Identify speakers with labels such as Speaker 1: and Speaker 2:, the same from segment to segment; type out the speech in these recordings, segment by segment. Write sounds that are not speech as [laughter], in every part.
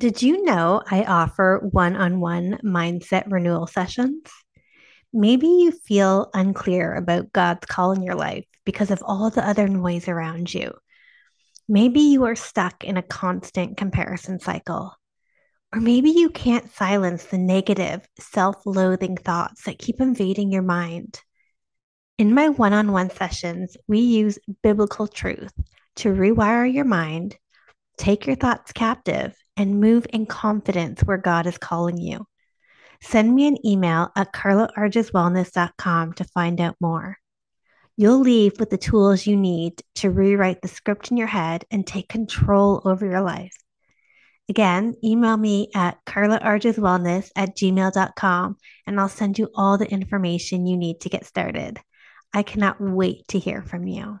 Speaker 1: Did you know I offer one on one mindset renewal sessions? Maybe you feel unclear about God's call in your life because of all the other noise around you. Maybe you are stuck in a constant comparison cycle. Or maybe you can't silence the negative, self loathing thoughts that keep invading your mind. In my one on one sessions, we use biblical truth to rewire your mind, take your thoughts captive, and move in confidence where God is calling you. Send me an email at carlaargeswellness.com to find out more. You'll leave with the tools you need to rewrite the script in your head and take control over your life. Again, email me at carlaargeswellness at gmail.com and I'll send you all the information you need to get started. I cannot wait to hear from you.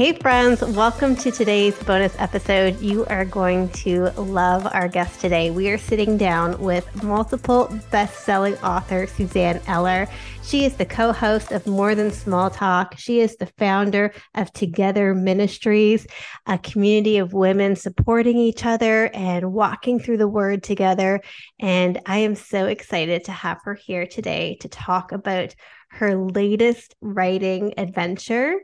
Speaker 1: Hey, friends, welcome to today's bonus episode. You are going to love our guest today. We are sitting down with multiple best selling author Suzanne Eller. She is the co host of More Than Small Talk. She is the founder of Together Ministries, a community of women supporting each other and walking through the word together. And I am so excited to have her here today to talk about her latest writing adventure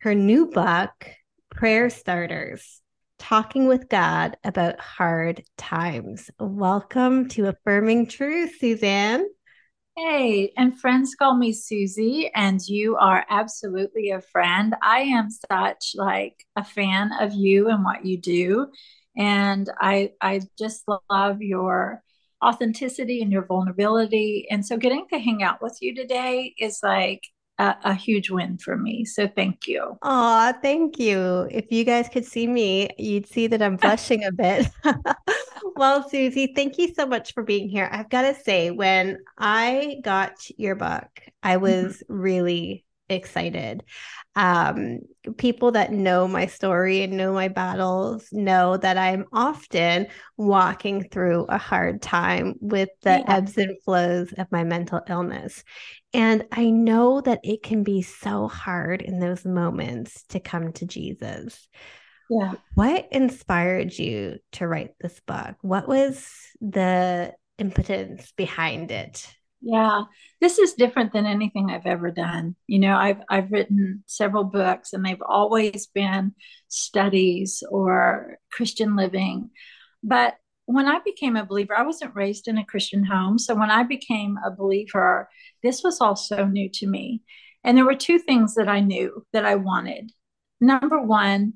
Speaker 1: her new book, Prayer Starters Talking with God About Hard Times. Welcome to Affirming Truth, Suzanne.
Speaker 2: Hey, and friends call me Susie, and you are absolutely a friend. I am such like a fan of you and what you do, and I I just love your authenticity and your vulnerability. And so getting to hang out with you today is like a, a huge win for me. So thank you.
Speaker 1: Aw, thank you. If you guys could see me, you'd see that I'm [laughs] blushing a bit. [laughs] well, Susie, thank you so much for being here. I've got to say, when I got your book, I mm-hmm. was mm-hmm. really excited. Um, people that know my story and know my battles know that I'm often walking through a hard time with the yeah. ebbs and flows of my mental illness. And I know that it can be so hard in those moments to come to Jesus.
Speaker 2: Yeah.
Speaker 1: What inspired you to write this book? What was the impotence behind it?
Speaker 2: Yeah, this is different than anything I've ever done. You know, I've I've written several books and they've always been studies or Christian living. But when I became a believer, I wasn't raised in a Christian home. So when I became a believer, this was all so new to me. And there were two things that I knew that I wanted. Number one,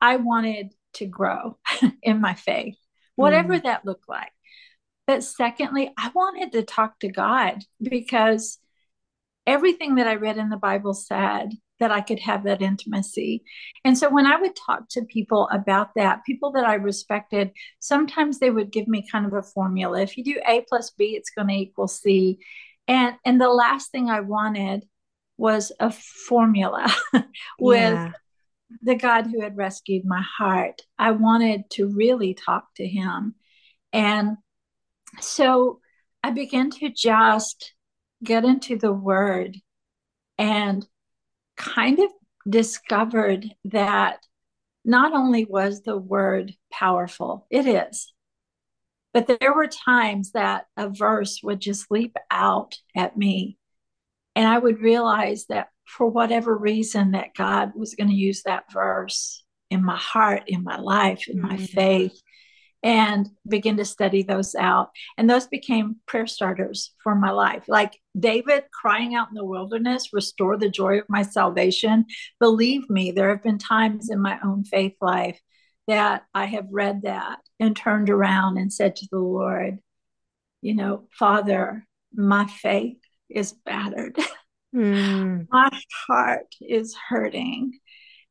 Speaker 2: I wanted to grow [laughs] in my faith, whatever mm. that looked like. But secondly, I wanted to talk to God because everything that I read in the Bible said that I could have that intimacy. And so when I would talk to people about that, people that I respected, sometimes they would give me kind of a formula. If you do A plus B, it's going to equal C. And and the last thing I wanted was a formula [laughs] with yeah. the God who had rescued my heart. I wanted to really talk to him. And so I began to just get into the word and kind of discovered that not only was the word powerful, it is, but there were times that a verse would just leap out at me. And I would realize that for whatever reason, that God was going to use that verse in my heart, in my life, in my mm-hmm. faith and begin to study those out. And those became prayer starters for my life. Like David crying out in the wilderness, restore the joy of my salvation. Believe me, there have been times in my own faith life that I have read that and turned around and said to the Lord, you know, Father, my faith is battered. [laughs] Mm. my heart is hurting.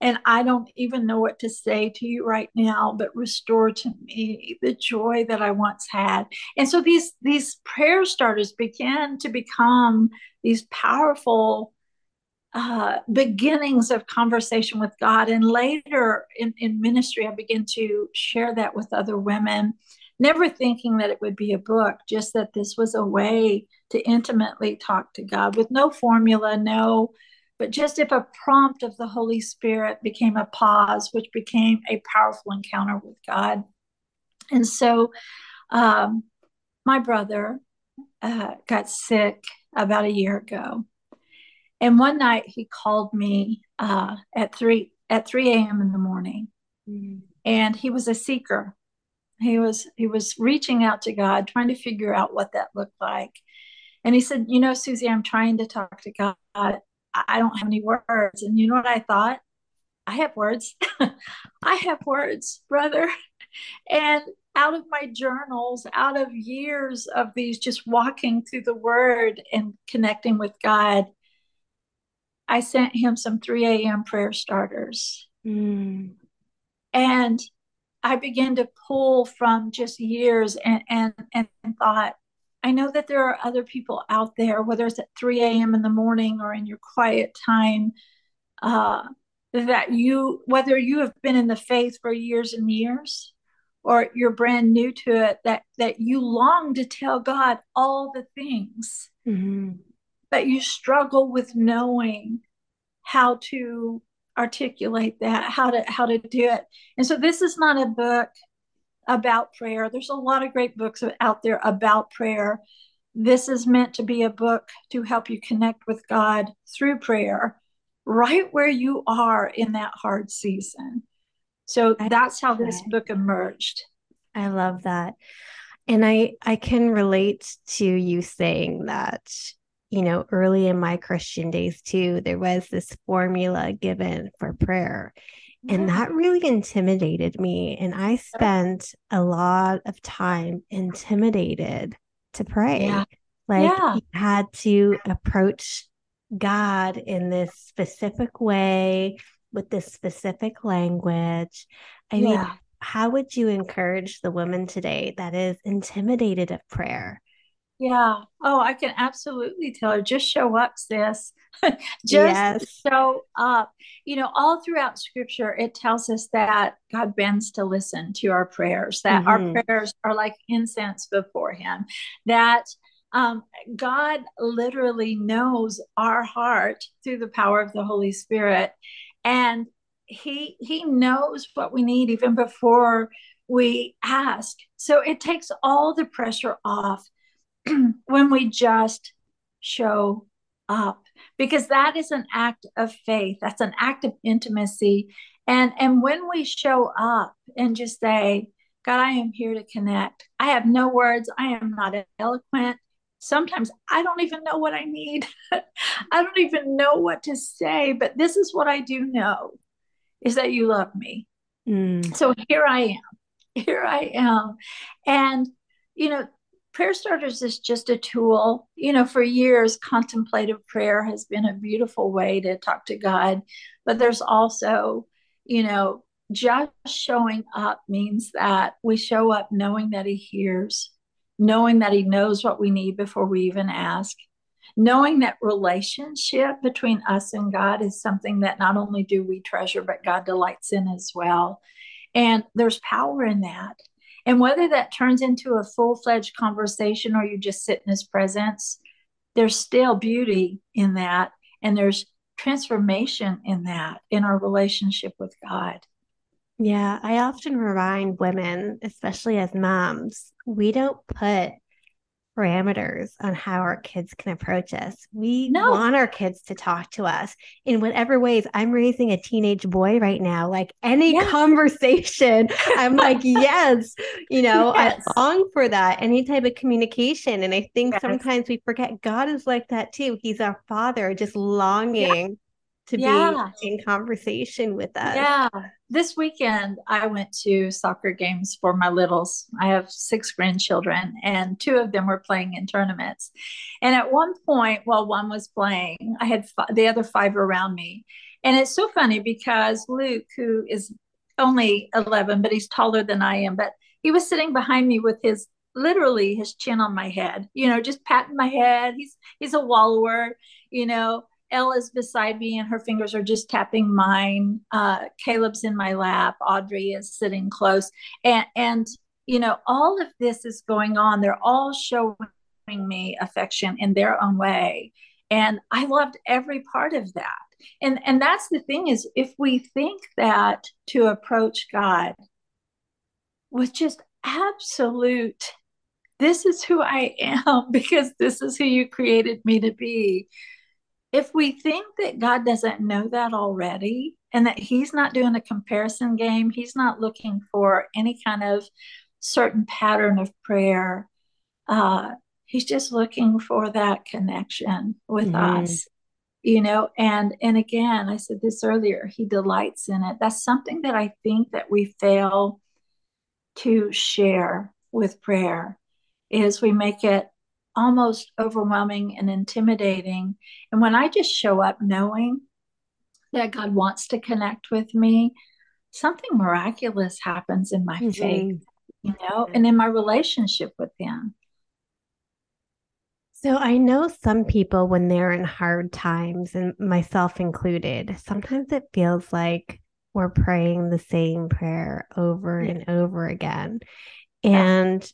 Speaker 2: And I don't even know what to say to you right now, but restore to me the joy that I once had. And so these these prayer starters began to become these powerful uh, beginnings of conversation with God. And later in, in ministry, I began to share that with other women, never thinking that it would be a book, just that this was a way to intimately talk to God with no formula, no but just if a prompt of the Holy Spirit became a pause, which became a powerful encounter with God. And so um, my brother uh, got sick about a year ago. And one night he called me uh, at 3 at 3 a.m. in the morning. Mm. And he was a seeker. He was he was reaching out to God, trying to figure out what that looked like. And he said, "You know, Susie, I'm trying to talk to God I don't have any words. And you know what I thought? I have words. [laughs] I have words, brother. [laughs] And out of my journals, out of years of these just walking through the word and connecting with God, I sent him some 3 a.m. prayer starters. Mm. And I began to pull from just years and, and, and thought, I know that there are other people out there, whether it's at 3 a.m. in the morning or in your quiet time, uh, that you, whether you have been in the faith for years and years, or you're brand new to it, that that you long to tell God all the things, mm-hmm. but you struggle with knowing how to articulate that, how to how to do it. And so this is not a book about prayer. There's a lot of great books out there about prayer. This is meant to be a book to help you connect with God through prayer, right where you are in that hard season. So that's how this book emerged.
Speaker 1: I love that. And I I can relate to you saying that you know, early in my Christian days too, there was this formula given for prayer. And mm-hmm. that really intimidated me. And I oh. spent a lot of time intimidated to pray. Yeah. Like yeah. you had to approach God in this specific way with this specific language. I mean, how would you encourage the woman today that is intimidated of prayer?
Speaker 2: Yeah. Oh, I can absolutely tell her just show up, sis. [laughs] just yes. show up. You know, all throughout scripture, it tells us that God bends to listen to our prayers, that mm-hmm. our prayers are like incense before Him, that um, God literally knows our heart through the power of the Holy Spirit. And He He knows what we need even before we ask. So it takes all the pressure off [clears throat] when we just show up because that is an act of faith. That's an act of intimacy. And and when we show up and just say god i am here to connect. I have no words. I am not eloquent. Sometimes i don't even know what i need. [laughs] I don't even know what to say but this is what i do know is that you love me. Mm. so here i am. [laughs] Here i am. And you know prayer starters is just a tool. You know for years contemplative prayer has been a beautiful way to talk to god. But there's also you know just showing up means that we show up knowing that he hears knowing that he knows what we need before we even ask knowing that relationship between us and god is something that not only do we treasure but god delights in as well. And there's power in that and whether that turns into a full fledged conversation or you just sit in his presence, there's still beauty in that. And there's transformation in that, in our relationship with God.
Speaker 1: Yeah, I often remind women, especially as moms, we don't put parameters on how our kids can approach us. We no. want our kids to talk to us in whatever ways. I'm raising a teenage boy right now. Like any yes. conversation, I'm like, [laughs] yes, you know, yes. I long for that, any type of communication. And I think yes. sometimes we forget God is like that too. He's our father, just longing. To yeah. be in conversation with us.
Speaker 2: Yeah. This weekend, I went to soccer games for my littles. I have six grandchildren, and two of them were playing in tournaments. And at one point, while one was playing, I had f- the other five around me. And it's so funny because Luke, who is only 11, but he's taller than I am, but he was sitting behind me with his literally his chin on my head, you know, just patting my head. He's he's a wallower, you know. Ella's beside me and her fingers are just tapping mine. Uh, Caleb's in my lap. Audrey is sitting close. And and you know, all of this is going on. They're all showing me affection in their own way. And I loved every part of that. And and that's the thing is if we think that to approach God with just absolute this is who I am [laughs] because this is who you created me to be. If we think that God doesn't know that already and that He's not doing a comparison game, He's not looking for any kind of certain pattern of prayer, uh, He's just looking for that connection with mm-hmm. us you know and and again i said this earlier he delights in it that's something that i think that we fail to share with prayer is we make it almost overwhelming and intimidating. And when I just show up knowing that God wants to connect with me, something miraculous happens in my mm-hmm. faith, you know, and in my relationship with Him.
Speaker 1: So I know some people when they're in hard times, and myself included, sometimes it feels like we're praying the same prayer over yeah. and over again. And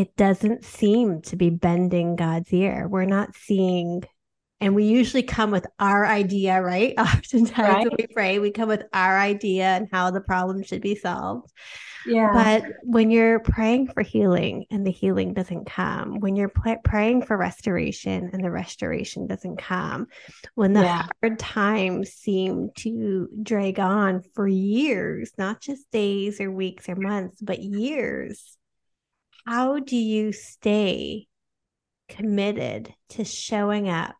Speaker 1: it doesn't seem to be bending God's ear. We're not seeing, and we usually come with our idea, right? [laughs] Oftentimes right. when we pray, we come with our idea and how the problem should be solved. Yeah. But when you're praying for healing and the healing doesn't come, when you're pl- praying for restoration and the restoration doesn't come, when the yeah. hard times seem to drag on for years, not just days or weeks or months, but years, how do you stay committed to showing up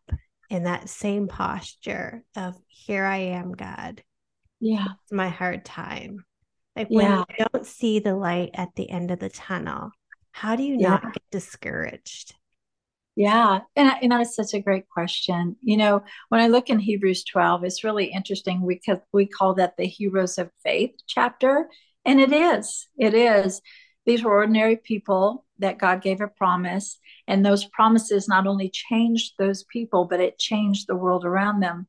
Speaker 1: in that same posture of here I am, God?
Speaker 2: Yeah.
Speaker 1: It's my hard time. Like when yeah. you don't see the light at the end of the tunnel, how do you yeah. not get discouraged?
Speaker 2: Yeah, and and that is such a great question. You know, when I look in Hebrews 12, it's really interesting because we call that the heroes of faith chapter, and it is. It is. These were ordinary people that God gave a promise, and those promises not only changed those people, but it changed the world around them.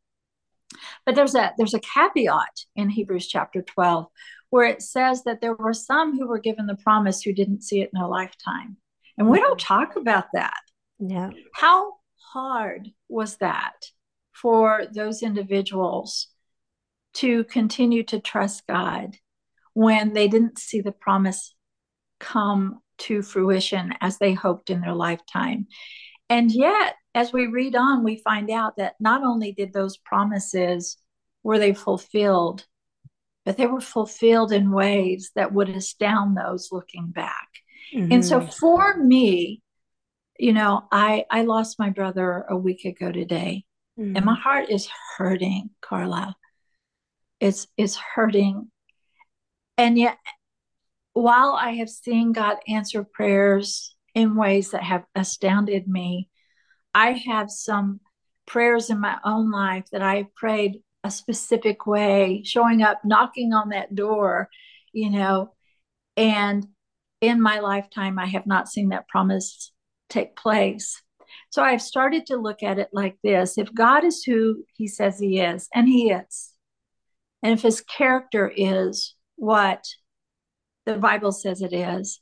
Speaker 2: But there's a there's a caveat in Hebrews chapter 12 where it says that there were some who were given the promise who didn't see it in a lifetime. And we don't talk about that.
Speaker 1: Yeah.
Speaker 2: How hard was that for those individuals to continue to trust God when they didn't see the promise come to fruition as they hoped in their lifetime? And yet, as we read on, we find out that not only did those promises were they fulfilled, but they were fulfilled in ways that would astound those looking back. Mm-hmm. And so for me, you know, I I lost my brother a week ago today. Mm-hmm. And my heart is hurting, Carla. It's it's hurting. And yet while I have seen God answer prayers in ways that have astounded me, I have some prayers in my own life that I prayed a specific way, showing up, knocking on that door, you know. And in my lifetime, I have not seen that promise take place. So I've started to look at it like this if God is who he says he is, and he is, and if his character is what the Bible says it is,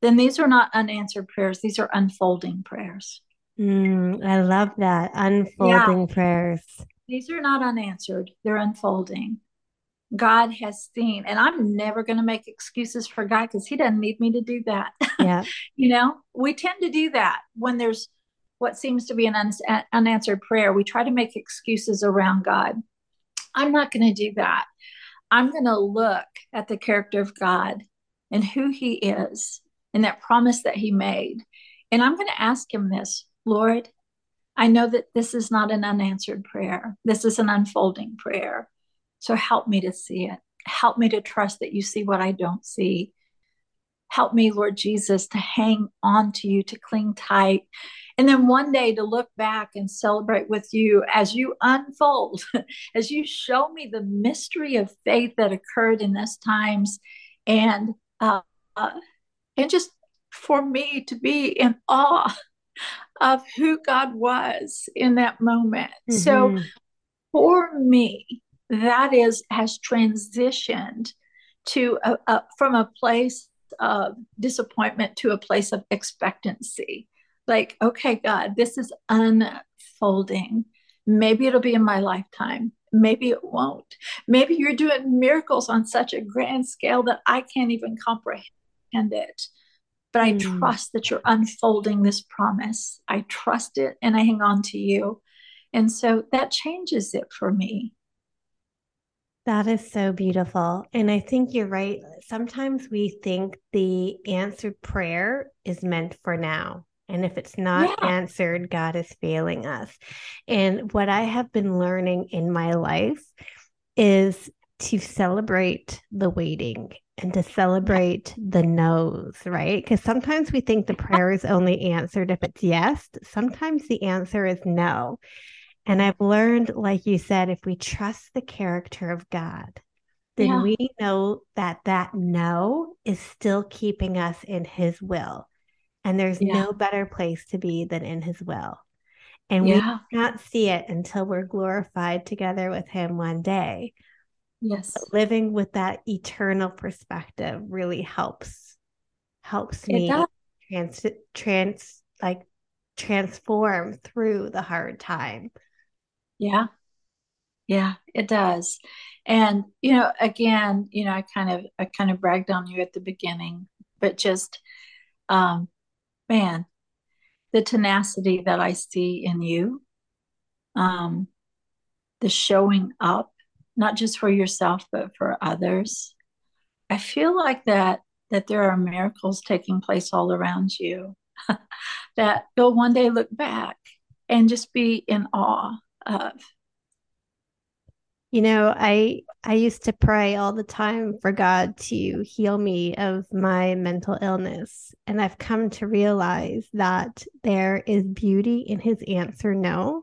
Speaker 2: then these are not unanswered prayers, these are unfolding prayers.
Speaker 1: Mm, I love that. Unfolding yeah. prayers.
Speaker 2: These are not unanswered, they're unfolding. God has seen, and I'm never going to make excuses for God because He doesn't need me to do that.
Speaker 1: Yeah. [laughs]
Speaker 2: you know, we tend to do that when there's what seems to be an un- unanswered prayer. We try to make excuses around God. I'm not going to do that. I'm going to look at the character of God and who He is and that promise that He made. And I'm going to ask Him this Lord, I know that this is not an unanswered prayer. This is an unfolding prayer. So help me to see it. Help me to trust that you see what I don't see. Help me, Lord Jesus, to hang on to you, to cling tight. And then one day to look back and celebrate with you as you unfold, [laughs] as you show me the mystery of faith that occurred in those times. And uh, and just for me to be in awe of who God was in that moment. Mm-hmm. So for me, that is has transitioned to a, a, from a place of disappointment to a place of expectancy. Like, okay, God, this is unfolding. Maybe it'll be in my lifetime. Maybe it won't. Maybe you're doing miracles on such a grand scale that I can't even comprehend it but I mm. trust that you're unfolding this promise. I trust it and I hang on to you. And so that changes it for me.
Speaker 1: That is so beautiful. And I think you're right. Sometimes we think the answered prayer is meant for now. And if it's not yeah. answered, God is failing us. And what I have been learning in my life is to celebrate the waiting and to celebrate the no's, right? Because sometimes we think the prayer is only answered if it's yes. Sometimes the answer is no. And I've learned, like you said, if we trust the character of God, then yeah. we know that that no is still keeping us in his will. And there's yeah. no better place to be than in his will. And yeah. we cannot see it until we're glorified together with him one day.
Speaker 2: Yes.
Speaker 1: But living with that eternal perspective really helps helps me trans trans like transform through the hard time.
Speaker 2: Yeah. Yeah, it does. And you know, again, you know, I kind of I kind of bragged on you at the beginning, but just um man, the tenacity that I see in you, um, the showing up not just for yourself but for others. I feel like that that there are miracles taking place all around you [laughs] that you'll one day look back and just be in awe of
Speaker 1: you know i i used to pray all the time for god to heal me of my mental illness and i've come to realize that there is beauty in his answer no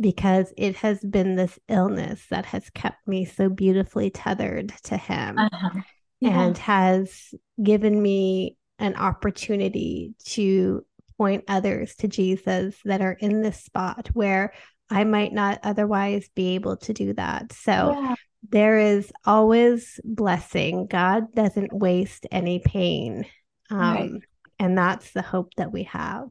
Speaker 1: because it has been this illness that has kept me so beautifully tethered to him uh-huh. yeah. and has given me an opportunity to point others to Jesus that are in this spot where I might not otherwise be able to do that. So yeah. there is always blessing. God doesn't waste any pain. Um, right. And that's the hope that we have.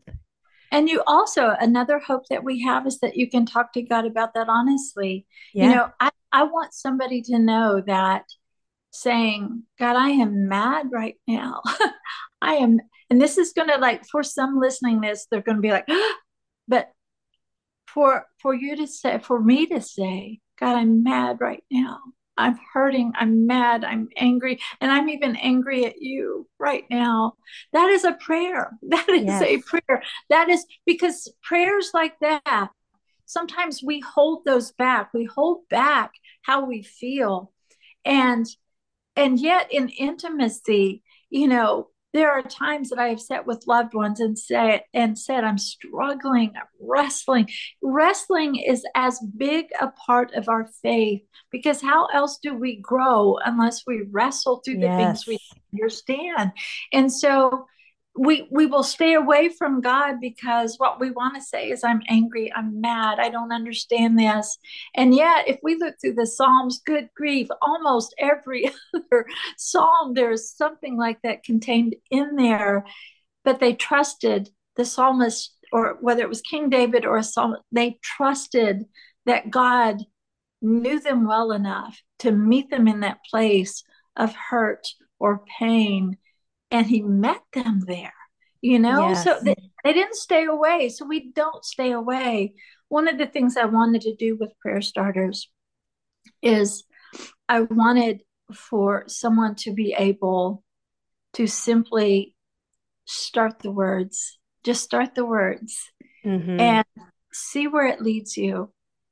Speaker 2: And you also, another hope that we have is that you can talk to God about that honestly. Yeah. You know, I, I want somebody to know that saying, God, I am mad right now. [laughs] I am, and this is going to like, for some listening this, they're going to be like, [gasps] but for, for you to say, for me to say, God, I'm mad right now. I'm hurting, I'm mad, I'm angry, and I'm even angry at you right now. That is a prayer. [laughs] That is yes. a prayer. That is because prayers like that, sometimes we hold those back. We hold back how we feel. And and yet in intimacy, you know, there are times that I have sat with loved ones and said and said, I'm struggling, I'm wrestling. Wrestling is as big a part of our faith because how else do we grow unless we wrestle through the things we understand? And so we we will stay away from God because what we want to say is I'm angry, I'm mad, I don't understand this. And yet if we look through the Psalms, good grief, almost every [laughs] other psalm there's something like that contained in there. But they trusted the psalmist or whether it was King David or a psalm, they trusted that God knew them well enough to meet them in that place of hurt or pain and he met them there you know yes. so they, they didn't stay away so we don't stay away one of the things i wanted to do with prayer starters is i wanted for someone to be able to simply start the words just start the words mm-hmm. and see where it leads you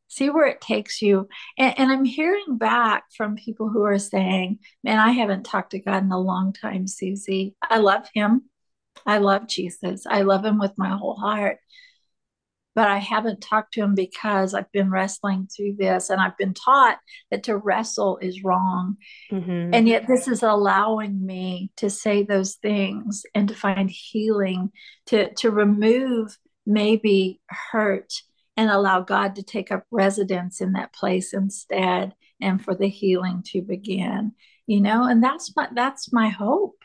Speaker 2: see where it takes you. And, and, i'm hearing back from people who are saying man i haven't talked to god in a long time susie. I love him. I love jesus. I love him with my whole heart. But I haven't talked to him because I've been wrestling through this and I've been taught that to wrestle is wrong. Mm-hmm. And yet, this is allowing me to say those things and to find healing, to, to remove maybe hurt and allow God to take up residence in that place instead and for the healing to begin. You know, and that's my that's my hope.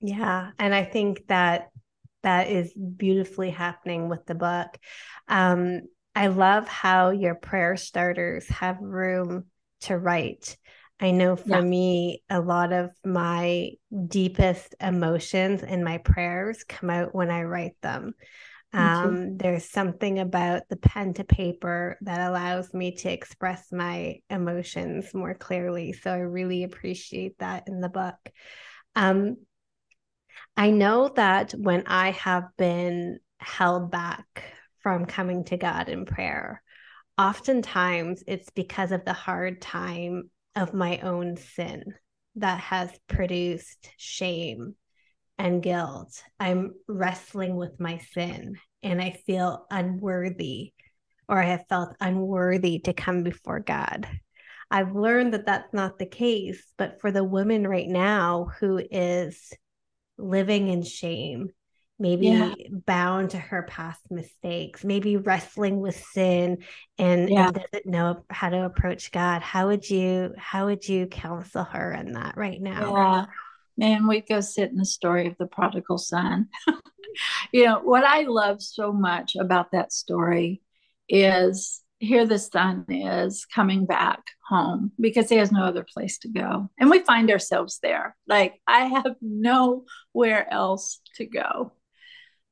Speaker 1: Yeah, and I think that that is beautifully happening with the book. Um, I love how your prayer starters have room to write. I know for yeah. me, a lot of my deepest emotions and my prayers come out when I write them. Um, there's something about the pen to paper that allows me to express my emotions more clearly. So I really appreciate that in the book. Um, I know that when I have been held back from coming to God in prayer, oftentimes it's because of the hard time of my own sin that has produced shame and guilt. I'm wrestling with my sin and I feel unworthy or I have felt unworthy to come before God. I've learned that that's not the case, but for the woman right now who is living in shame, maybe yeah. bound to her past mistakes, maybe wrestling with sin and, yeah. and, doesn't know how to approach God. How would you how would you counsel her in that right now?
Speaker 2: Yeah. Man, we go sit in the story of the prodigal son. [laughs] you know, what I love so much about that story is here the son is coming back home because he has no other place to go. And we find ourselves there. Like, I have nowhere else to go.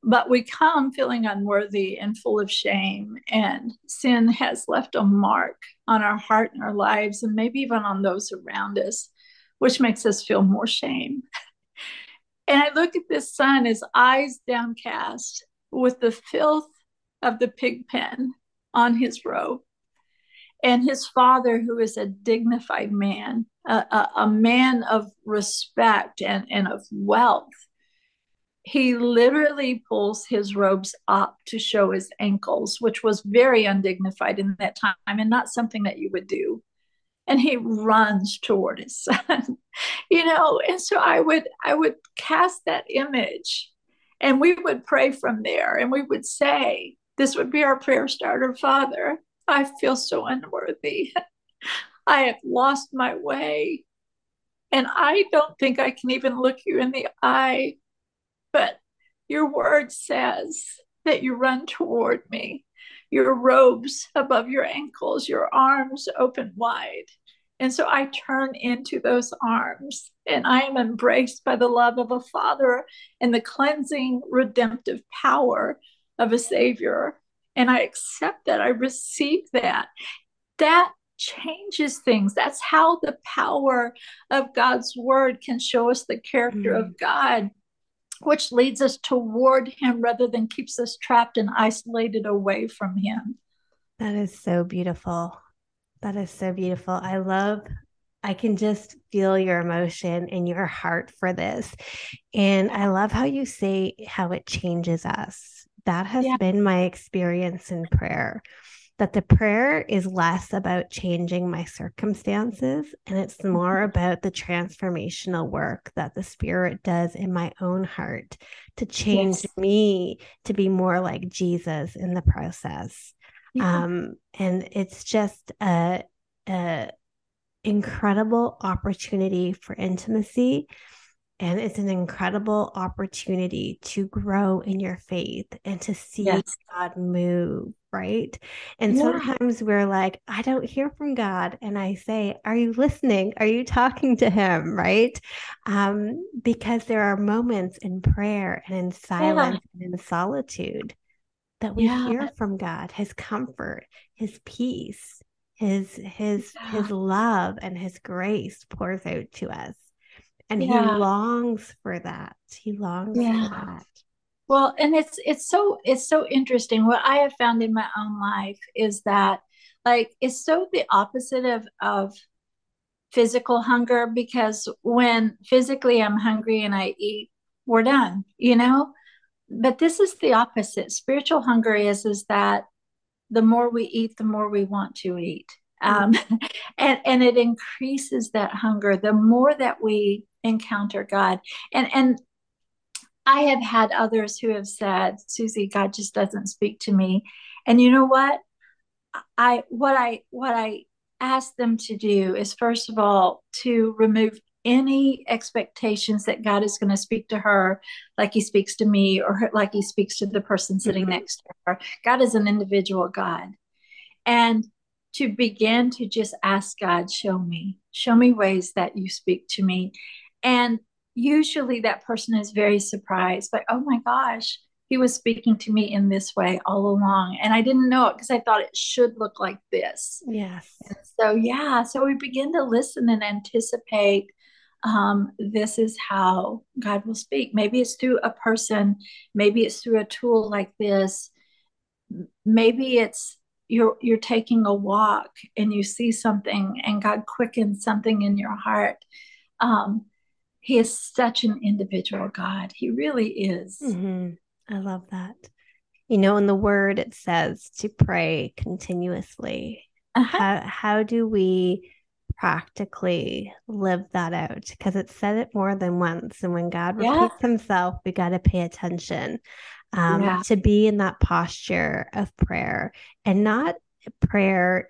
Speaker 2: But we come feeling unworthy and full of shame, and sin has left a mark on our heart and our lives, and maybe even on those around us, which makes us feel more shame. and I look at this son, his eyes downcast with the filth of the pig pen on his robe. And his father, who is a dignified man, a, a, a man of respect and, and of wealth, he literally pulls his robes up to show his ankles, which was very undignified in that time and not something that you would do. And he runs toward his [laughs] son, you know. And so I would I would cast that image, and we would pray from there, and we would say, this would be our prayer starter. Father, I feel so unworthy. [laughs] I have lost my way. And I don't think I can even look you in the eye. But your word says that you run toward me, your robes above your ankles, your arms open wide. And so I turn into those arms and I am embraced by the love of a father and the cleansing, redemptive power of a savior and I accept that, I receive that. That changes things. That's how the power of God's word can show us the character mm. of God, which leads us toward Him rather than keeps us trapped and isolated away from Him.
Speaker 1: That is so beautiful. That is so beautiful. I love I can just feel your emotion and your heart for this. And I love how you say how it changes us that has yeah. been my experience in prayer that the prayer is less about changing my circumstances and it's more mm-hmm. about the transformational work that the spirit does in my own heart to change yes. me to be more like Jesus in the process. Yeah. Um, and it's just a, a incredible opportunity for intimacy and it's an incredible opportunity to grow in your faith and to see yes. God move, right? And yeah. sometimes we're like, I don't hear from God. And I say, Are you listening? Are you talking to Him, right? Um, because there are moments in prayer and in silence yeah. and in solitude that we yeah. hear from God, His comfort, His peace, His His His love and His grace pours out to us and yeah. he longs for that he longs yeah. for that
Speaker 2: Well, and it's it's so it's so interesting. What I have found in my own life is that like it's so the opposite of of physical hunger because when physically I'm hungry and I eat, we're done, you know? But this is the opposite. Spiritual hunger is is that the more we eat, the more we want to eat. Um, [laughs] and and it increases that hunger the more that we encounter God. And and I have had others who have said, Susie, God just doesn't speak to me. And you know what? I what I what I ask them to do is first of all to remove any expectations that God is going to speak to her like he speaks to me or like he speaks to the person sitting mm-hmm. next to her. God is an individual God. And to begin to just ask God, show me, show me ways that you speak to me. And usually that person is very surprised, like, oh my gosh, he was speaking to me in this way all along. And I didn't know it because I thought it should look like this.
Speaker 1: Yes.
Speaker 2: And so, yeah, so we begin to listen and anticipate um, this is how God will speak. Maybe it's through a person, maybe it's through a tool like this. Maybe it's you're you're taking a walk and you see something and God quickens something in your heart. Um, he is such an individual God. He really is.
Speaker 1: Mm-hmm. I love that. You know, in the word it says to pray continuously. Uh-huh. How how do we practically live that out? Because it said it more than once. And when God repeats himself, we got to pay attention um, yeah. to be in that posture of prayer and not prayer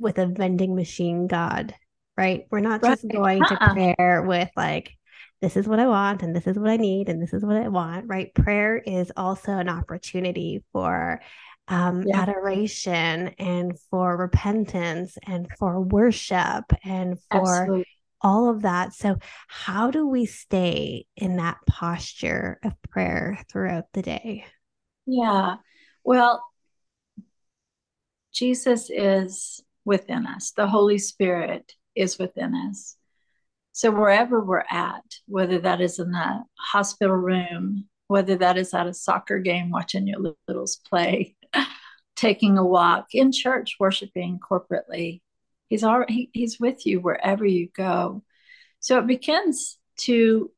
Speaker 1: with a vending machine God, right? We're not just going uh-uh. to prayer with like, this is what I want and this is what I need and this is what I want, right? Prayer is also an opportunity for um, yeah. adoration and for repentance and for worship and for Absolutely. all of that. So, how do we stay in that posture of prayer throughout the day?
Speaker 2: Yeah. Well, Jesus is within us, the Holy Spirit is within us. So wherever we're at, whether that is in a hospital room, whether that is at a soccer game watching your littles play, [laughs] taking a walk in church, worshiping corporately, he's already he's with you wherever you go. So it begins to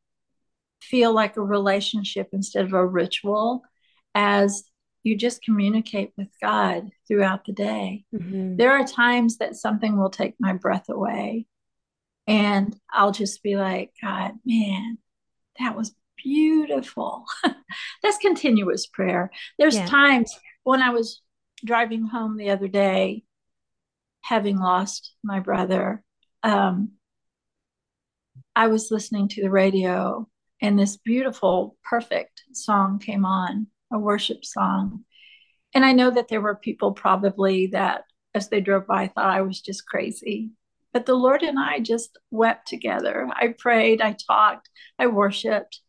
Speaker 2: feel like a relationship instead of a ritual as you just communicate with God throughout the day. Mm-hmm. There are times that something will take my breath away and I'll just be like, God, man, that was beautiful. [laughs] That's continuous prayer. There's yeah. times when I was driving home the other day, having lost my brother, um, I was listening to the radio and this beautiful, perfect song came on, a worship song. And I know that there were people probably that as they drove by thought I was just crazy. But the Lord and I just wept together. I prayed, I talked, I worshiped.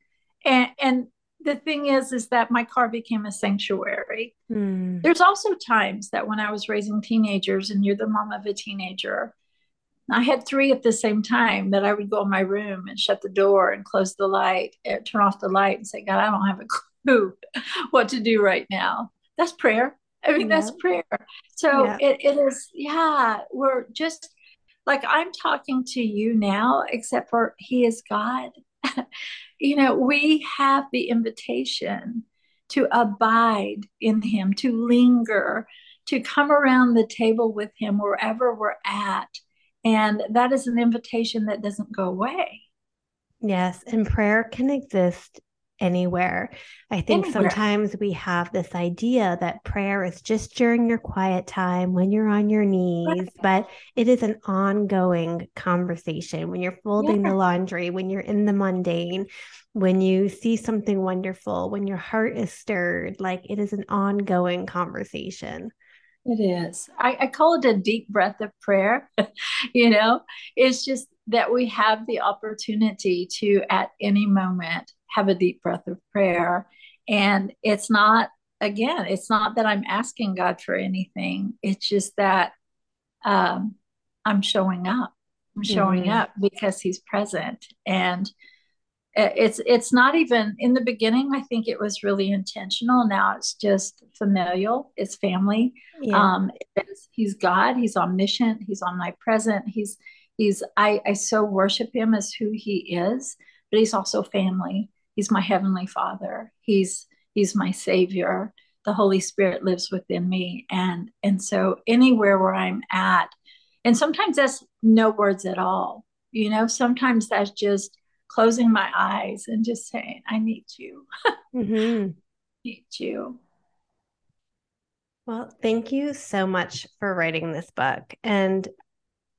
Speaker 2: And and the thing is is that my car became a sanctuary. Mm. There's also times that when I was raising teenagers and you're the mom of a teenager, I had three at the same time that I would go in my room and shut the door and close the light, eh, turn off the light and say, God, I don't have a clue [laughs] what to do right now. That's prayer. I mean, yeah. that's prayer. So yeah. it, it is, yeah, we're just like I'm talking to you now, except for He is God. [laughs] you know, we have the invitation to abide in Him, to linger, to come around the table with Him wherever we're at. And that is an invitation that doesn't go away.
Speaker 1: Yes. And prayer can exist anywhere. I think anywhere. sometimes we have this idea that prayer is just during your quiet time when you're on your knees, but it is an ongoing conversation when you're folding yeah. the laundry, when you're in the mundane, when you see something wonderful, when your heart is stirred. Like it is an ongoing conversation.
Speaker 2: It is. I, I call it a deep breath of prayer. [laughs] you know, it's just that we have the opportunity to, at any moment, have a deep breath of prayer. And it's not, again, it's not that I'm asking God for anything. It's just that um, I'm showing up. I'm showing mm-hmm. up because He's present. And it's it's not even in the beginning i think it was really intentional now it's just familial it's family yeah. um it's, he's god he's omniscient he's omnipresent he's he's I, I so worship him as who he is but he's also family he's my heavenly father he's he's my savior the holy spirit lives within me and and so anywhere where i'm at and sometimes that's no words at all you know sometimes that's just closing my eyes and just saying, I need you. [laughs] mm-hmm. need you.
Speaker 1: Well, thank you so much for writing this book. And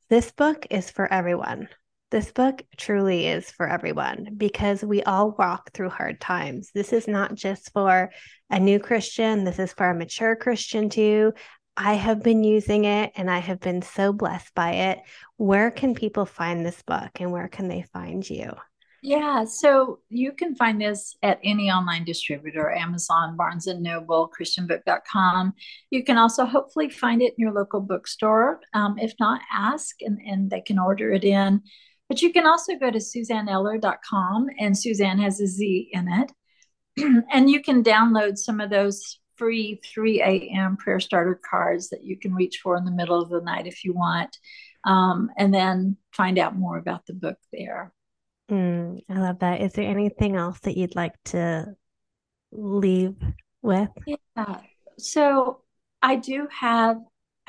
Speaker 1: this book is for everyone. This book truly is for everyone because we all walk through hard times. This is not just for a new Christian, this is for a mature Christian too. I have been using it and I have been so blessed by it. Where can people find this book and where can they find you?
Speaker 2: Yeah, so you can find this at any online distributor, Amazon, Barnes and Noble, christianbook.com. You can also hopefully find it in your local bookstore. Um, if not, ask and, and they can order it in. But you can also go to suzanneeller.com and Suzanne has a Z in it. [clears throat] and you can download some of those free 3 a.m. prayer starter cards that you can reach for in the middle of the night if you want. Um, and then find out more about the book there.
Speaker 1: Mm, I love that. Is there anything else that you'd like to leave with?
Speaker 2: Yeah. So I do have,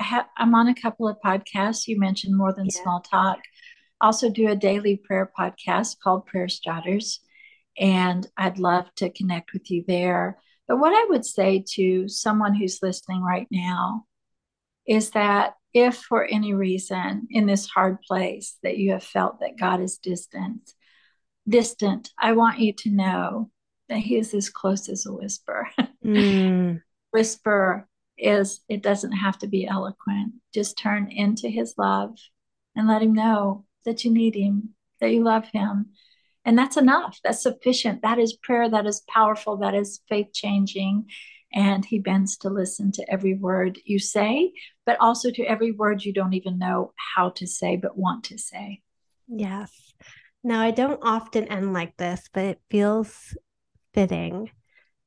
Speaker 2: I I'm on a couple of podcasts. You mentioned more than yeah. small talk. Also do a daily prayer podcast called Prayer Starters. And I'd love to connect with you there. But what I would say to someone who's listening right now is that if for any reason in this hard place that you have felt that God is distant, distant, I want you to know that he is as close as a whisper. Mm. [laughs] whisper is, it doesn't have to be eloquent. Just turn into his love and let him know that you need him, that you love him. And that's enough. That's sufficient. That is prayer. That is powerful. That is faith changing. And he bends to listen to every word you say, but also to every word you don't even know how to say, but want to say.
Speaker 1: Yes. Now, I don't often end like this, but it feels fitting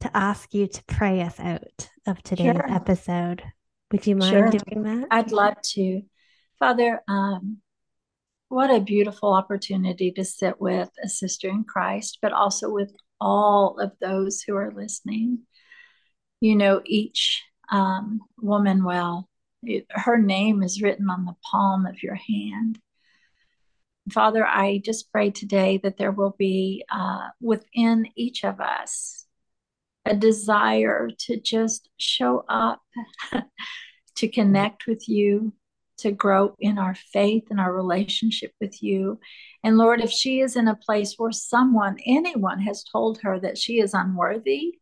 Speaker 1: to ask you to pray us out of today's sure. episode. Would you mind sure. doing that?
Speaker 2: I'd love to. Father, um, what a beautiful opportunity to sit with a sister in Christ, but also with all of those who are listening. You know each um, woman well. It, her name is written on the palm of your hand. Father, I just pray today that there will be uh, within each of us a desire to just show up, [laughs] to connect with you, to grow in our faith and our relationship with you. And Lord, if she is in a place where someone, anyone has told her that she is unworthy,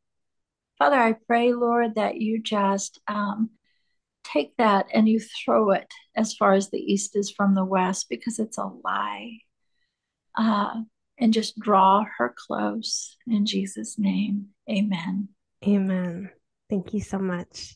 Speaker 2: Father, I pray, Lord, that you just um, take that and you throw it as far as the east is from the west because it's a lie. Uh, and just draw her close in Jesus' name. Amen.
Speaker 1: Amen. Thank you so much.